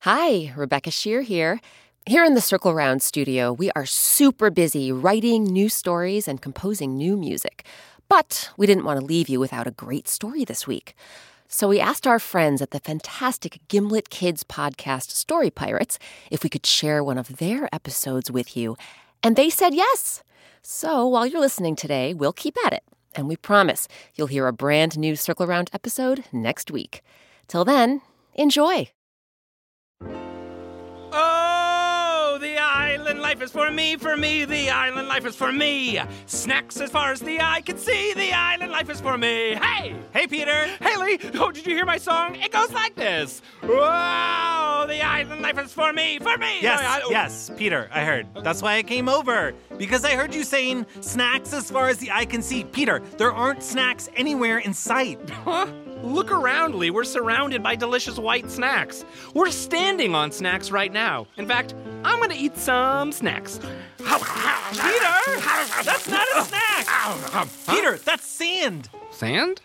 Hi, Rebecca Sheir here. Here in the Circle Round studio, we are super busy writing new stories and composing new music. But we didn't want to leave you without a great story this week. So we asked our friends at the fantastic Gimlet Kids podcast Story Pirates if we could share one of their episodes with you. And they said yes. So while you're listening today, we'll keep at it. And we promise you'll hear a brand new Circle Round episode next week. Till then, enjoy. Life is for me, for me, the island life is for me. Snacks as far as the eye can see, the island life is for me. Hey! Hey, Peter! Haley! Oh, did you hear my song? It goes like this. Whoa, the island life is for me, for me. Yes, I- I- oh. yes, Peter, I heard. That's why I came over. Because I heard you saying snacks as far as the eye can see. Peter, there aren't snacks anywhere in sight. Huh? Look around, Lee. We're surrounded by delicious white snacks. We're standing on snacks right now. In fact, I'm gonna eat some snacks. Peter! That's not a snack! Peter, that's sand. Sand?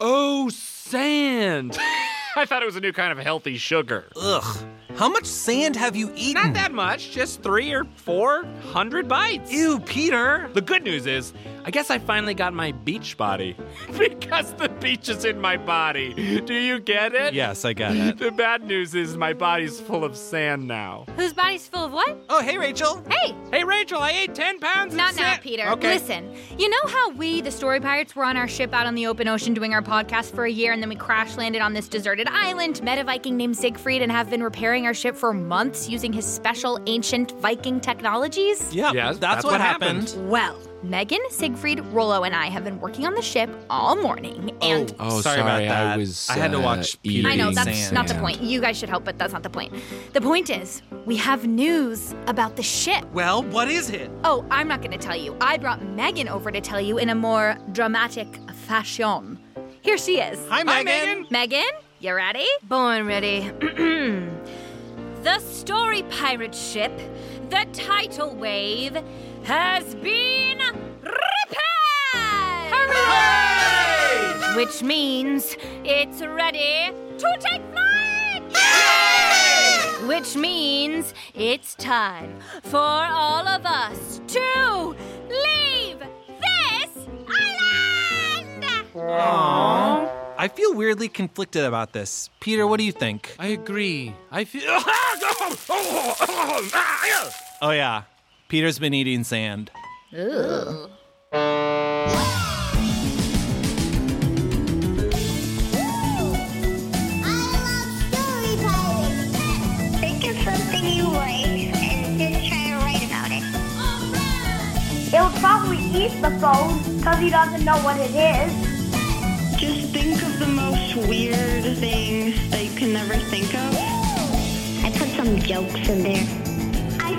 Oh, sand. I thought it was a new kind of healthy sugar. Ugh. How much sand have you eaten? Not that much, just three or four hundred bites. Ew, Peter. The good news is, I guess I finally got my beach body. because the beach is in my body. Do you get it? Yes, I get it. The bad news is my body's full of sand now. Whose body's full of what? Oh, hey, Rachel. Hey! Hey, Rachel, I ate 10 pounds of Not now, sand. Peter. Okay. Listen, you know how we, the Story Pirates, were on our ship out on the open ocean doing our podcast for a year and then we crash landed on this deserted island, met a Viking named Siegfried, and have been repairing our ship for months using his special ancient Viking technologies? Yeah, Yes, that's, what, happened. Well, Megan, Siegfried, Rollo, and I have been working on the ship all morning, and Oh, sorry, about that. I had to watch Peter I know that's sand. not the point. You guys should help, but that's not the point. The point is, we have news about the ship. Well, what is it? Oh, I'm not going to tell you. I brought Megan over to tell you in a more dramatic fashion. Here she is. Hi, Hi, Megan. Megan. Megan, you ready? Born ready. the Story Pirate ship, the tidal wave, has been repaired! Which means it's ready to take flight! Which means it's time for all of us to leave this island! Aww. I feel weirdly conflicted about this. Peter, what do you think? I agree. I feel. Oh, oh, oh, ah, oh, yeah. Peter's been eating sand. Think of something you like and just try to write about it. He'll probably eat the phone because he doesn't know what it is. Just think of the most weird thing that you can never think of. I put some jokes in there.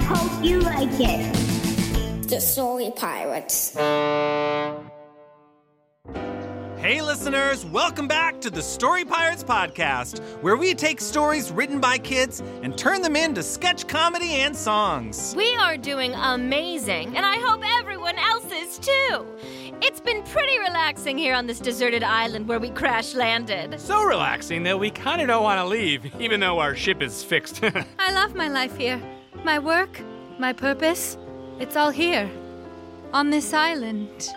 I hope you like it. The Story Pirates. Hey, listeners, welcome back to the Story Pirates Podcast, where we take stories written by kids and turn them into sketch comedy and songs. We are doing amazing, and I hope everyone else is too. It's been pretty relaxing here on this deserted island where we crash landed. so relaxing that we kind of don't want to leave, even though our ship is fixed. I love my life here. My work, my purpose, it's all here. On this island.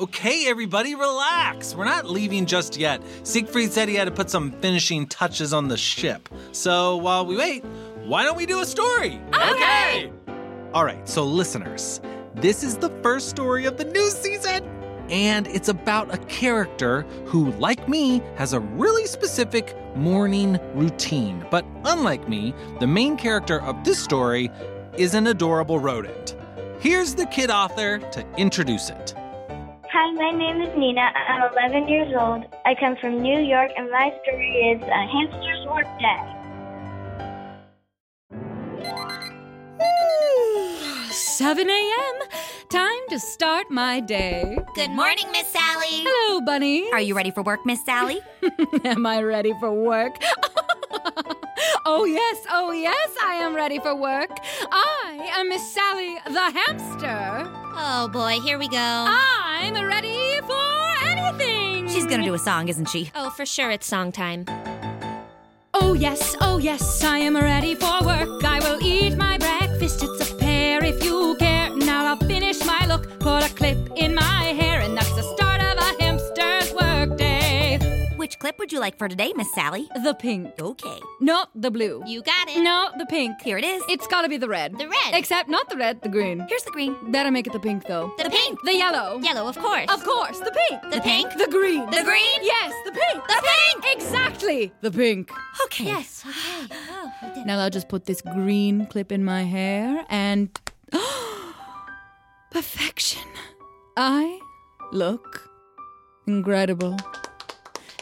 Okay, everybody, relax. We're not leaving just yet. Siegfried said he had to put some finishing touches on the ship. So while we wait, why don't we do a story? okay. All right, so listeners, this is the first story of the new season and it's about a character who, like me, has a really specific morning routine. But unlike me, the main character of this story is an adorable rodent. Here's the kid author to introduce it. Hi, my name is Nina. I'm 11 years old. I come from New York, and my story is A Hamster's workday. 7 a.m. Time to start my day. Good morning, Miss Sally. Hello, Bunny. Are you ready for work, Miss Sally? am I ready for work? oh, yes, oh, yes, I am ready for work. I am Miss Sally the hamster. Oh, boy, here we go. I'm ready for anything. She's gonna do a song, isn't she? Oh, for sure, it's song time. Oh, yes, oh, yes, I am ready for work. I will eat my breakfast. It's a would you like for today, Miss Sally? The pink. Okay. Not the blue. You got it. No, the pink. Here it is. It's gotta be the red. The red. Except not the red, the green. Here's the green. Better make it the pink, though. The pink. The yellow. Yellow, of course. Of course, the pink. The pink. The green. The green? Yes, the pink. The pink. Exactly. The pink. Okay. Yes, okay. Oh, Now I'll just put this green clip in my hair and. Perfection. I look incredible.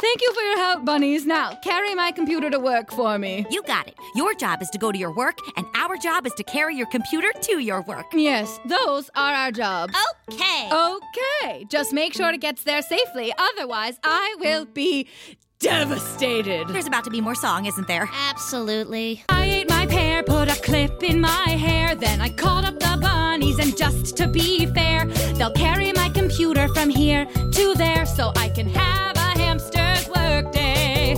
Thank you for your help, bunnies. Now, carry my computer to work for me. You got it. Your job is to go to your work, and our job is to carry your computer to your work. Yes, those are our jobs. Okay. Okay, just make sure it gets there safely. Otherwise, I will be devastated. There's about to be more song, isn't there? Absolutely. I ate my pear, put a clip in my hair. Then I called up the bunnies, and just to be fair, they'll carry my computer from here to there so I can have a hamster's work day.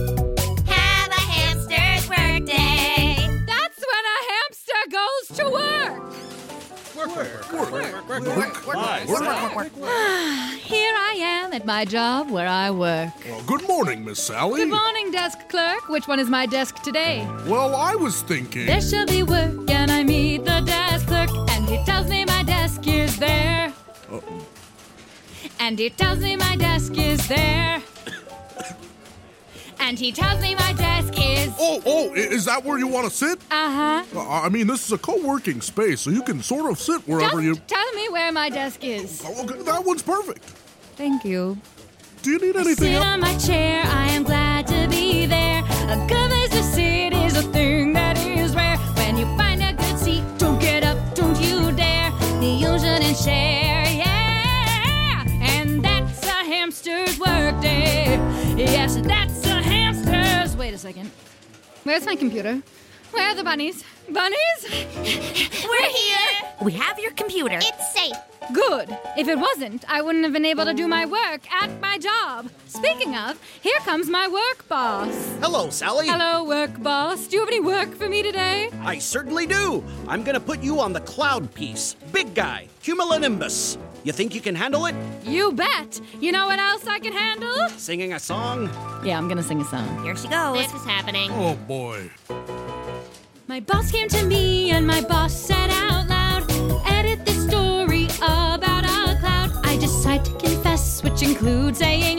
Have a hamster's work day. That's when a hamster goes to work. Here I am at my job where I work. Well, good morning, Miss Sally. Good morning, desk clerk. Which one is my desk today? Well, I was thinking. There shall be work, and I meet the desk clerk, and he tells me my desk is there. Oh. And he tells me my desk is there. And he tells me my desk is. Oh, oh, is that where you want to sit? Uh huh. Uh, I mean, this is a co-working space, so you can sort of sit wherever Just you. tell me where my desk is. Oh, okay, that one's perfect. Thank you. Do you need anything? I anything sit else? on my chair, I am Where's my computer? Where are the bunnies? Bunnies? We're here. We have your computer. It's safe. Good. If it wasn't, I wouldn't have been able to do my work at my job. Speaking of, here comes my work boss. Hello, Sally. Hello, work boss. Do you have any work for me today? I certainly do. I'm gonna put you on the cloud piece. Big guy, cumulonimbus. You think you can handle it? You bet. You know what else I can handle? Singing a song? Yeah, I'm gonna sing a song. Here she goes. This is happening. Oh boy. My boss came to me and my boss said out loud, edit this story about a cloud. I decide to confess, which includes saying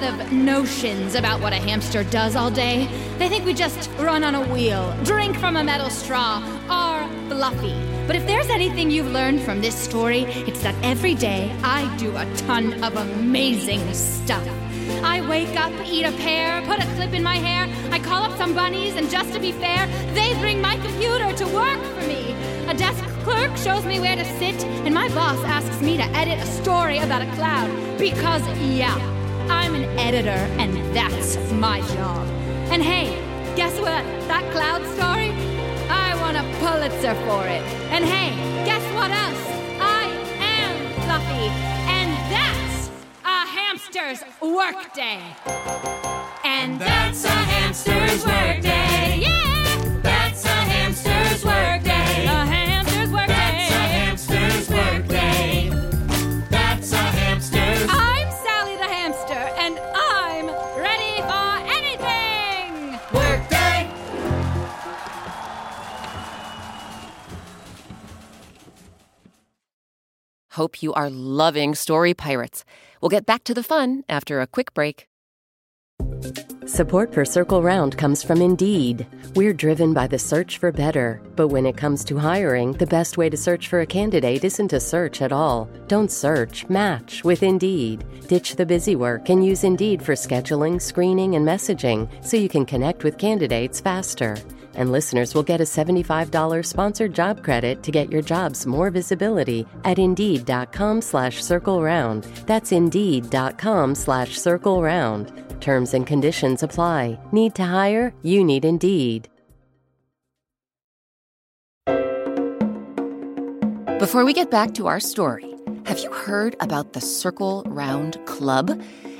lot of notions about what a hamster does all day. They think we just run on a wheel, drink from a metal straw, are fluffy. But if there's anything you've learned from this story, it's that every day I do a ton of amazing stuff. I wake up, eat a pear, put a clip in my hair, I call up some bunnies, and just to be fair, they bring my computer to work for me. A desk clerk shows me where to sit, and my boss asks me to edit a story about a cloud. Because, yeah, I'm an editor, and that's my job. And hey, guess what? That cloud story? I won a Pulitzer for it. And hey, guess what else? I am fluffy, and that's a hamster's workday. And that's a hamster's workday. Hope you are loving Story Pirates. We'll get back to the fun after a quick break. Support for Circle Round comes from Indeed. We're driven by the search for better, but when it comes to hiring, the best way to search for a candidate isn't to search at all. Don't search, match with Indeed. Ditch the busy work and use Indeed for scheduling, screening, and messaging so you can connect with candidates faster. And listeners will get a $75 sponsored job credit to get your jobs more visibility at Indeed.com slash Circle Round. That's Indeed.com slash Circle Round. Terms and conditions apply. Need to hire? You need Indeed. Before we get back to our story, have you heard about the Circle Round Club?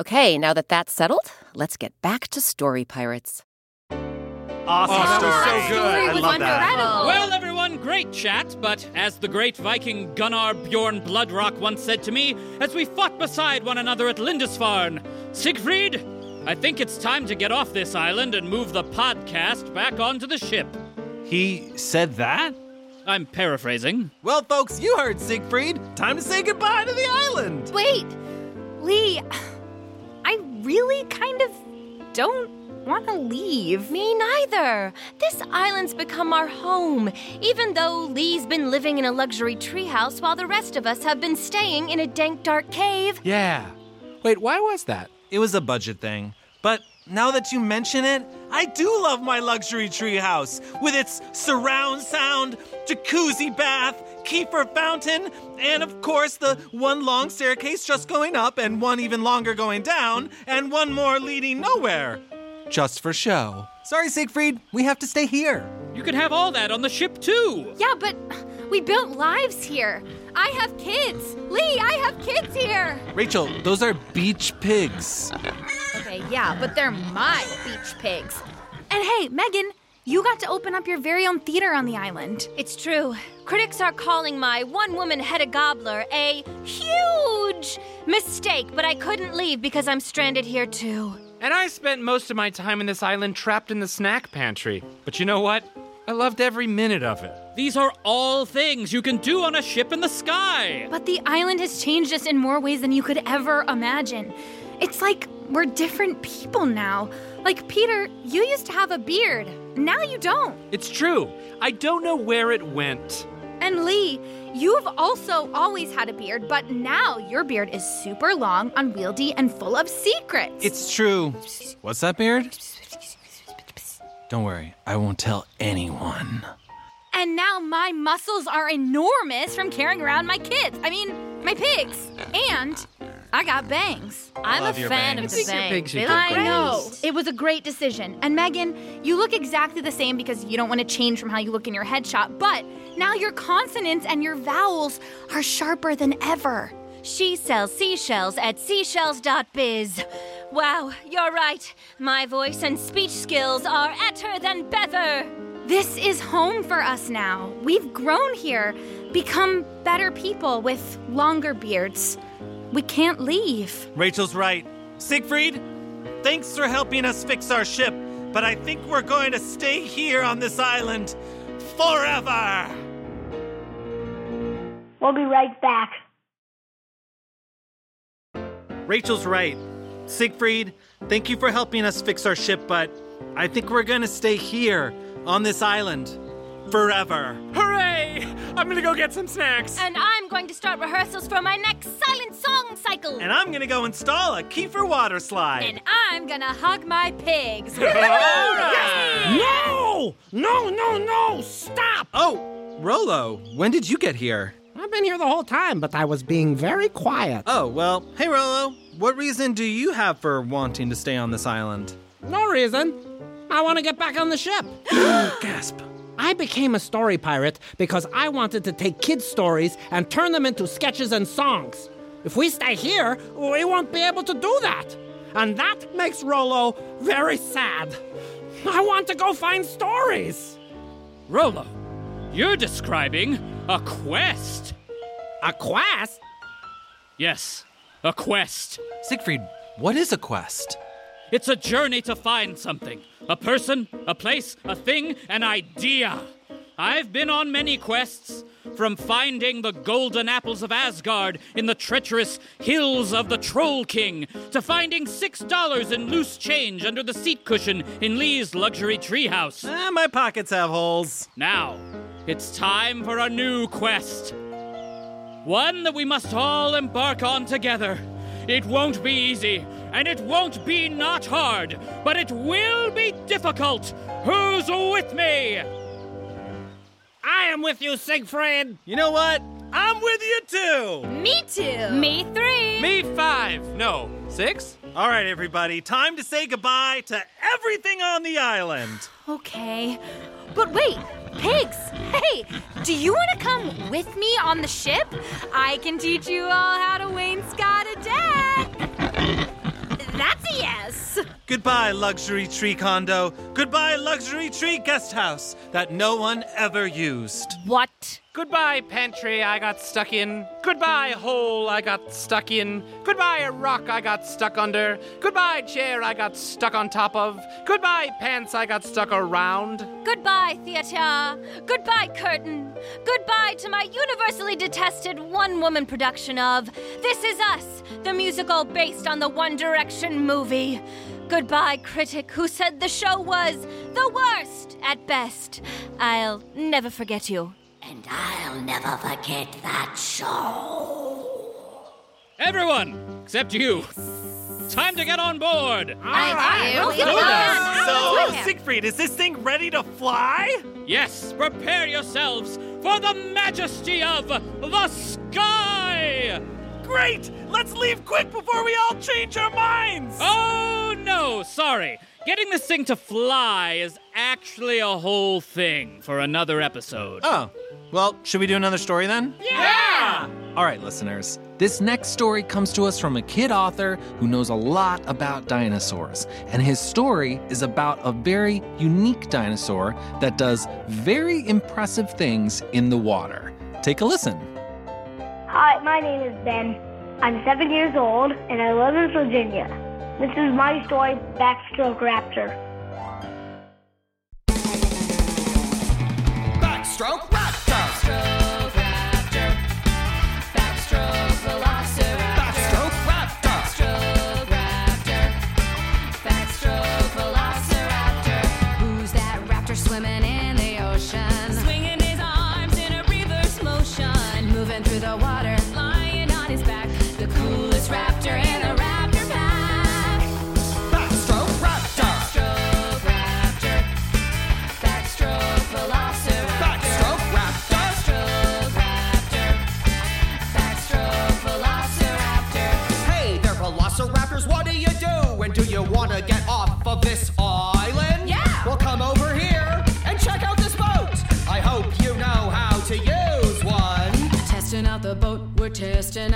Okay, now that that's settled, let's get back to Story Pirates. Awesome Oh, that story. was so good. I love that. Well, everyone, great chat, but as the great Viking Gunnar Bjorn Bloodrock once said to me as we fought beside one another at Lindisfarne, Siegfried, I think it's time to get off this island and move the podcast back onto the ship. He said that? I'm paraphrasing. Well, folks, you heard Siegfried. Time to say goodbye to the island. Wait, Lee, I really kind of don't want to leave. Me neither. This island's become our home, even though Lee's been living in a luxury treehouse while the rest of us have been staying in a dank, dark cave. Yeah. Wait, why was that? It was a budget thing. But now that you mention it, I do love my luxury treehouse with its surround sound, jacuzzi bath, kefir fountain, and of course the one long staircase just going up and one even longer going down, and one more leading nowhere. Just for show. Sorry, Siegfried, we have to stay here. You can have all that on the ship, too. Yeah, but we built lives here. I have kids. Lee, I have kids here. Rachel, those are beach pigs. Okay, yeah, but they're my beach pigs. And hey, Megan, you got to open up your very own theater on the island. It's true. Critics are calling my one woman Hedda Gobbler a huge mistake, but I couldn't leave because I'm stranded here too. And I spent most of my time in this island trapped in the snack pantry. But you know what? I loved every minute of it. These are all things you can do on a ship in the sky. But the island has changed us in more ways than you could ever imagine. It's like we're different people now. Like, Peter, you used to have a beard. Now you don't. It's true. I don't know where it went. And Lee, you've also always had a beard, but now your beard is super long, unwieldy, and full of secrets. It's true. What's that, Beard? Don't worry, I won't tell anyone. And now my muscles are enormous from carrying around my kids. I mean, my pigs. And I got bangs. I'm a fan bangs. of the bangs. pigs, you They look I great. know. It was a great decision. And Megan, you look exactly the same because you don't want to change from how you look in your headshot, but now your consonants and your vowels are sharper than ever. She sells seashells at seashells.biz. Wow, you're right. My voice and speech skills are etter than better. This is home for us now. We've grown here, become better people with longer beards. We can't leave. Rachel's right. Siegfried, thanks for helping us fix our ship, but I think we're going to stay here on this island forever. We'll be right back. Rachel's right. Siegfried, thank you for helping us fix our ship, but I think we're going to stay here on this island forever. Hooray! I'm gonna go get some snacks. And I'm going to start rehearsals for my next silent song cycle. And I'm going to go install a kefir water slide. And I'm gonna hug my pigs. No! No, no, no! Stop! Oh, Rolo, when did you get here? I've been here the whole time, but I was being very quiet. Oh, well, hey Rolo, what reason do you have for wanting to stay on this island? No reason. I want to get back on the ship. Gasp. I became a story pirate because I wanted to take kids' stories and turn them into sketches and songs. If we stay here, we won't be able to do that. And that makes Rolo very sad. I want to go find stories. Rolo, you're describing a quest. A quest? Yes, a quest. Siegfried, what is a quest? It's a journey to find something a person, a place, a thing, an idea. I've been on many quests, from finding the golden apples of Asgard in the treacherous hills of the Troll King, to finding six dollars in loose change under the seat cushion in Lee's luxury treehouse. Eh, my pockets have holes. Now, it's time for a new quest. One that we must all embark on together. It won't be easy, and it won't be not hard, but it will be difficult. Who's with me? I am with you, Siegfried. You know what? I'm with you too. Me too. Me three. Me five. No, six? All right, everybody, time to say goodbye to everything on the island. Okay. But wait, pigs! Hey, do you want to come with me on the ship? I can teach you all how to wainscot a deck. That's a yes. Goodbye, luxury tree condo. Goodbye, luxury tree guest house that no one ever used. What? Goodbye, pantry I got stuck in. Goodbye, hole I got stuck in. Goodbye, rock I got stuck under. Goodbye, chair I got stuck on top of. Goodbye, pants I got stuck around. Goodbye, theater. Goodbye, curtain. Goodbye to my universally detested one woman production of This Is Us, the musical based on the One Direction movie. Goodbye, critic who said the show was the worst at best. I'll never forget you. And I'll never forget that show. Everyone, except you. Time to get on board. All right, let's do do this. this. So, Siegfried, is this thing ready to fly? Yes, prepare yourselves for the majesty of the sky. Great! Let's leave quick before we all change our minds! Oh, no, sorry. Getting this thing to fly is actually a whole thing for another episode. Oh, well, should we do another story then? Yeah! All right, listeners. This next story comes to us from a kid author who knows a lot about dinosaurs. And his story is about a very unique dinosaur that does very impressive things in the water. Take a listen. Hi, my name is Ben. I'm seven years old and I live in Virginia. This is my story, Backstroke Raptor. Backstroke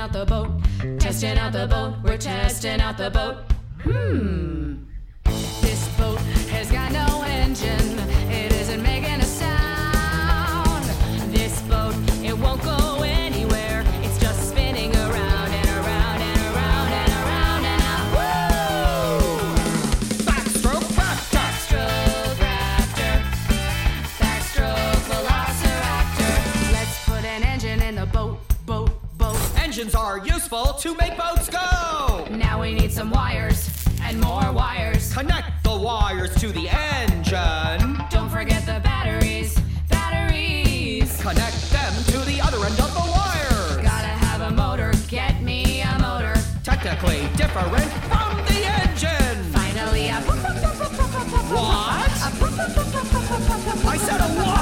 out the boat. Testing out the boat, we're testing out the boat. Hmm. To make boats go. Now we need some wires and more wires. Connect the wires to the engine. Don't forget the batteries, batteries. Connect them to the other end of the wire. Gotta have a motor, get me a motor. Technically different from the engine. Finally, a What? I said a what?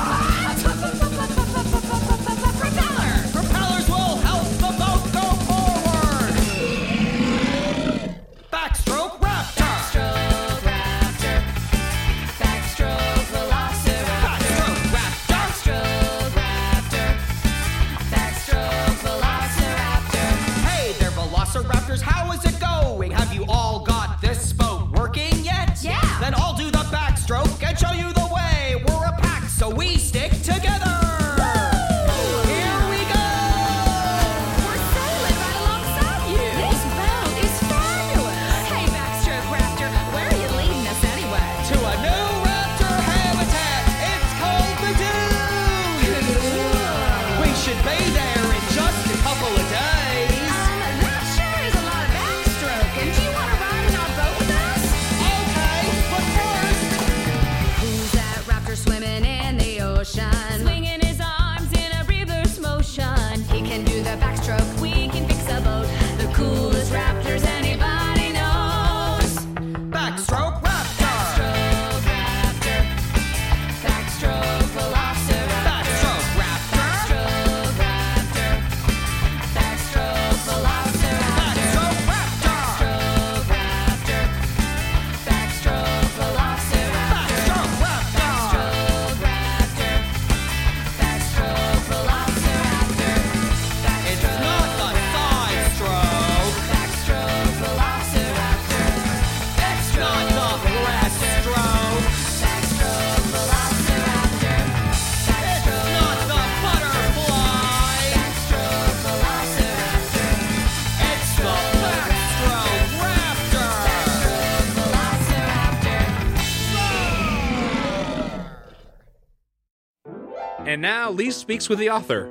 And now Lee speaks with the author.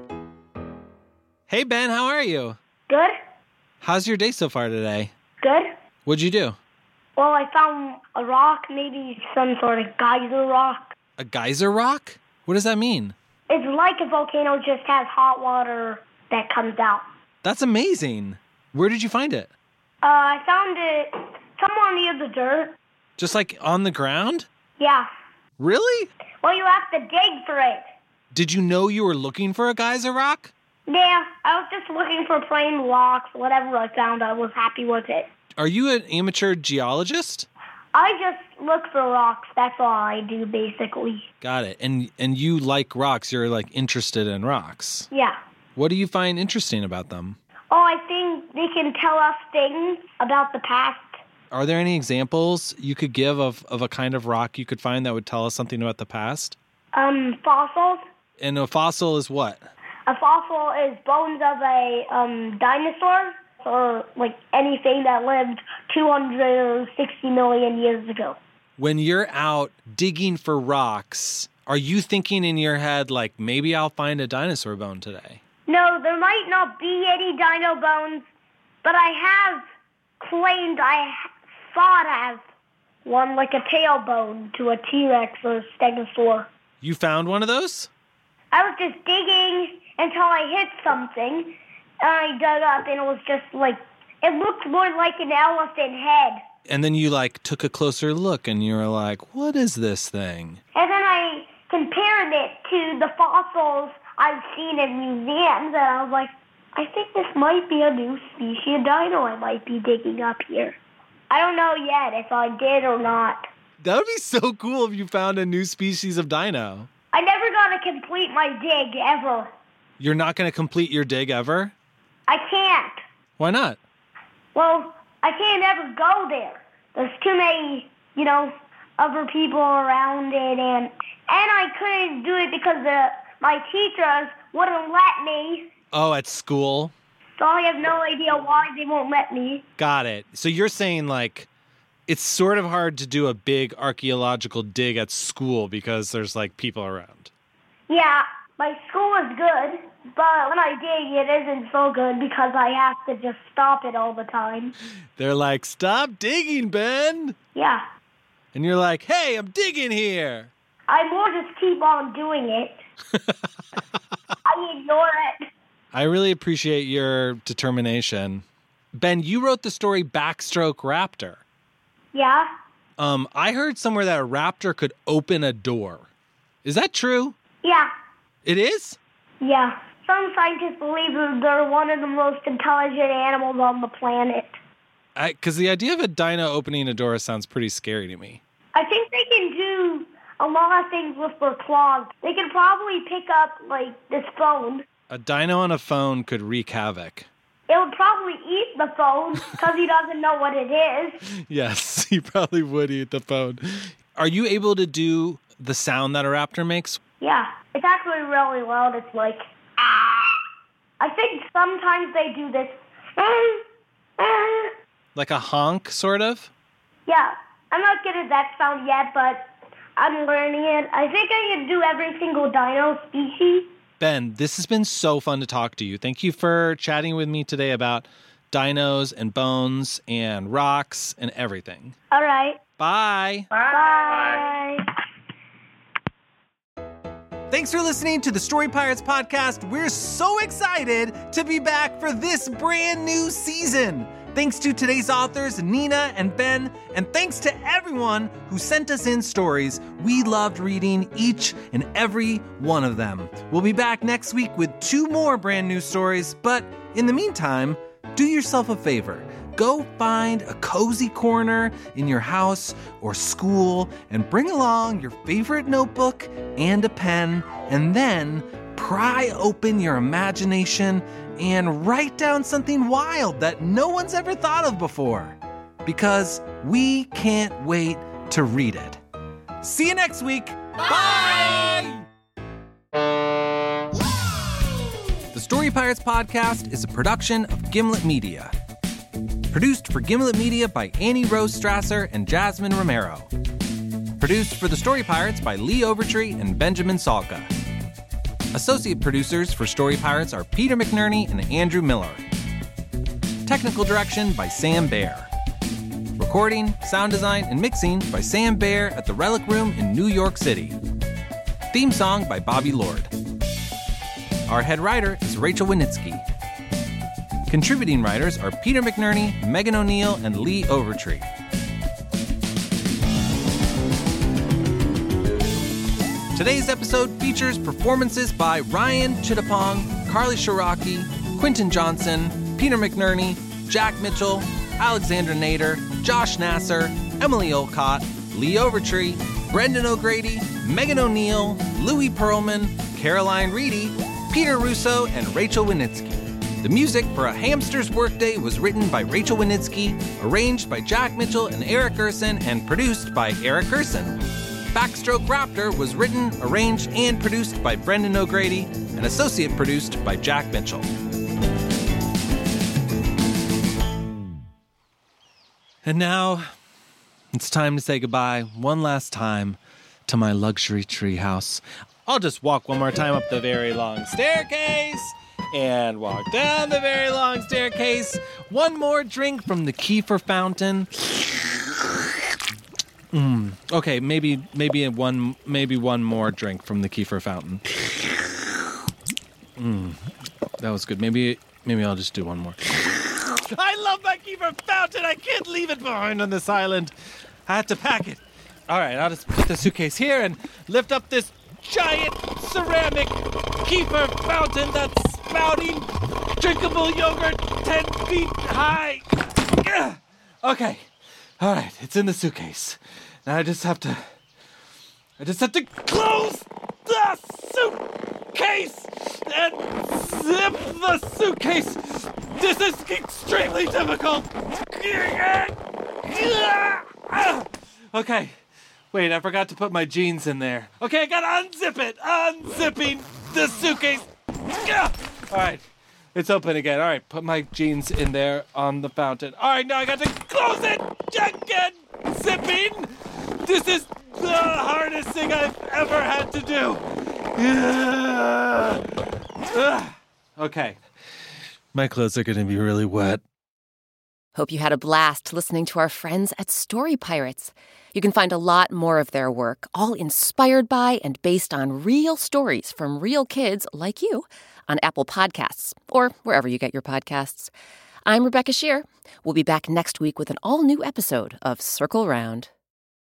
Hey, Ben, how are you? Good? How's your day so far today? Good? What'd you do? Well, I found a rock, maybe some sort of geyser rock. A geyser rock? What does that mean? It's like a volcano just has hot water that comes out. That's amazing. Where did you find it? Uh, I found it somewhere near the dirt. Just like on the ground? Yeah. Really? Well, you have to dig for it. Did you know you were looking for a geyser rock? Yeah, I was just looking for plain rocks. Whatever I found, I was happy with it. Are you an amateur geologist? I just look for rocks. That's all I do, basically. Got it. And and you like rocks. You're like interested in rocks. Yeah. What do you find interesting about them? Oh, I think they can tell us things about the past. Are there any examples you could give of, of a kind of rock you could find that would tell us something about the past? Um, fossils. And a fossil is what? A fossil is bones of a um, dinosaur or like anything that lived 260 million years ago. When you're out digging for rocks, are you thinking in your head, like, maybe I'll find a dinosaur bone today? No, there might not be any dino bones, but I have claimed I thought I have one, like a tailbone to a T Rex or a stegosaur. You found one of those? I was just digging until I hit something, and I dug up, and it was just like, it looked more like an elephant head. And then you like took a closer look and you were like, what is this thing? And then I compared it to the fossils I've seen in museums, and I was like, I think this might be a new species of dino I might be digging up here. I don't know yet if I did or not. That would be so cool if you found a new species of dino. I never got to complete my dig ever. You're not going to complete your dig ever? I can't. Why not? Well, I can't ever go there. There's too many, you know, other people around it, and and I couldn't do it because the my teachers wouldn't let me. Oh, at school? So I have no idea why they won't let me. Got it. So you're saying like it's sort of hard to do a big archaeological dig at school because there's like people around. Yeah, my school is good, but when I dig, it isn't so good because I have to just stop it all the time. They're like, "Stop digging, Ben." Yeah, And you're like, "Hey, I'm digging here." I more just keep on doing it. I ignore it. I really appreciate your determination. Ben, you wrote the story Backstroke Raptor. Yeah, Um, I heard somewhere that a raptor could open a door. Is that true? yeah, It is? yeah. Some scientists believe that they're one of the most intelligent animals on the planet. Because the idea of a dino opening a door sounds pretty scary to me. I think they can do a lot of things with their claws. They can probably pick up, like, this phone. A dino on a phone could wreak havoc. It would probably eat the phone because he doesn't know what it is. Yes, he probably would eat the phone. Are you able to do the sound that a raptor makes? Yeah, it's actually really loud. It's like, ah. I think sometimes they do this. Like a honk, sort of? Yeah, I'm not good at that sound yet, but I'm learning it. I think I can do every single dino species. Ben, this has been so fun to talk to you. Thank you for chatting with me today about dinos and bones and rocks and everything. All right. Bye. Bye. Thanks for listening to the Story Pirates podcast. We're so excited to be back for this brand new season. Thanks to today's authors, Nina and Ben, and thanks to everyone who sent us in stories. We loved reading each and every one of them. We'll be back next week with two more brand new stories, but in the meantime, do yourself a favor. Go find a cozy corner in your house or school and bring along your favorite notebook and a pen, and then pry open your imagination and write down something wild that no one's ever thought of before. Because we can't wait to read it. See you next week. Bye! The Story Pirates podcast is a production of Gimlet Media. Produced for Gimlet Media by Annie Rose Strasser and Jasmine Romero. Produced for The Story Pirates by Lee Overtree and Benjamin Salka. Associate producers for Story Pirates are Peter McNerney and Andrew Miller. Technical direction by Sam Baer. Recording, sound design, and mixing by Sam Baer at the Relic Room in New York City. Theme song by Bobby Lord. Our head writer is Rachel Wenitsky. Contributing writers are Peter McNerney, Megan O'Neill, and Lee Overtree. Today's episode features performances by Ryan Chittapong, Carly Shiraki, Quinton Johnson, Peter McNerney, Jack Mitchell, Alexandra Nader, Josh Nasser, Emily Olcott, Lee Overtree, Brendan O'Grady, Megan O'Neill, Louis Pearlman, Caroline Reedy, Peter Russo, and Rachel Wenitsky. The music for A Hamster's Workday was written by Rachel Wenitsky, arranged by Jack Mitchell and Eric Gerson, and produced by Eric Gerson. Backstroke Raptor was written, arranged, and produced by Brendan O'Grady, and associate produced by Jack Mitchell. And now it's time to say goodbye one last time to my luxury treehouse. I'll just walk one more time up the very long staircase and walk down the very long staircase. One more drink from the kefir fountain. Mm. Okay, maybe maybe one maybe one more drink from the kefir fountain. Mm. That was good. Maybe maybe I'll just do one more. I love my kefir fountain. I can't leave it behind on this island. I had to pack it. All right, I'll just put the suitcase here and lift up this giant ceramic kefir fountain that's spouting drinkable yogurt 10 feet high. Okay. All right, it's in the suitcase. Now I just have to. I just have to close the suitcase and zip the suitcase. This is extremely difficult. Okay. Wait, I forgot to put my jeans in there. Okay, I gotta unzip it. Unzipping the suitcase. All right. It's open again. All right, put my jeans in there on the fountain. All right, now I got to close it again. Zipping. This is the hardest thing I've ever had to do. Okay. My clothes are going to be really wet. Hope you had a blast listening to our friends at Story Pirates. You can find a lot more of their work, all inspired by and based on real stories from real kids like you, on Apple Podcasts or wherever you get your podcasts. I'm Rebecca Sheir. We'll be back next week with an all new episode of Circle Round.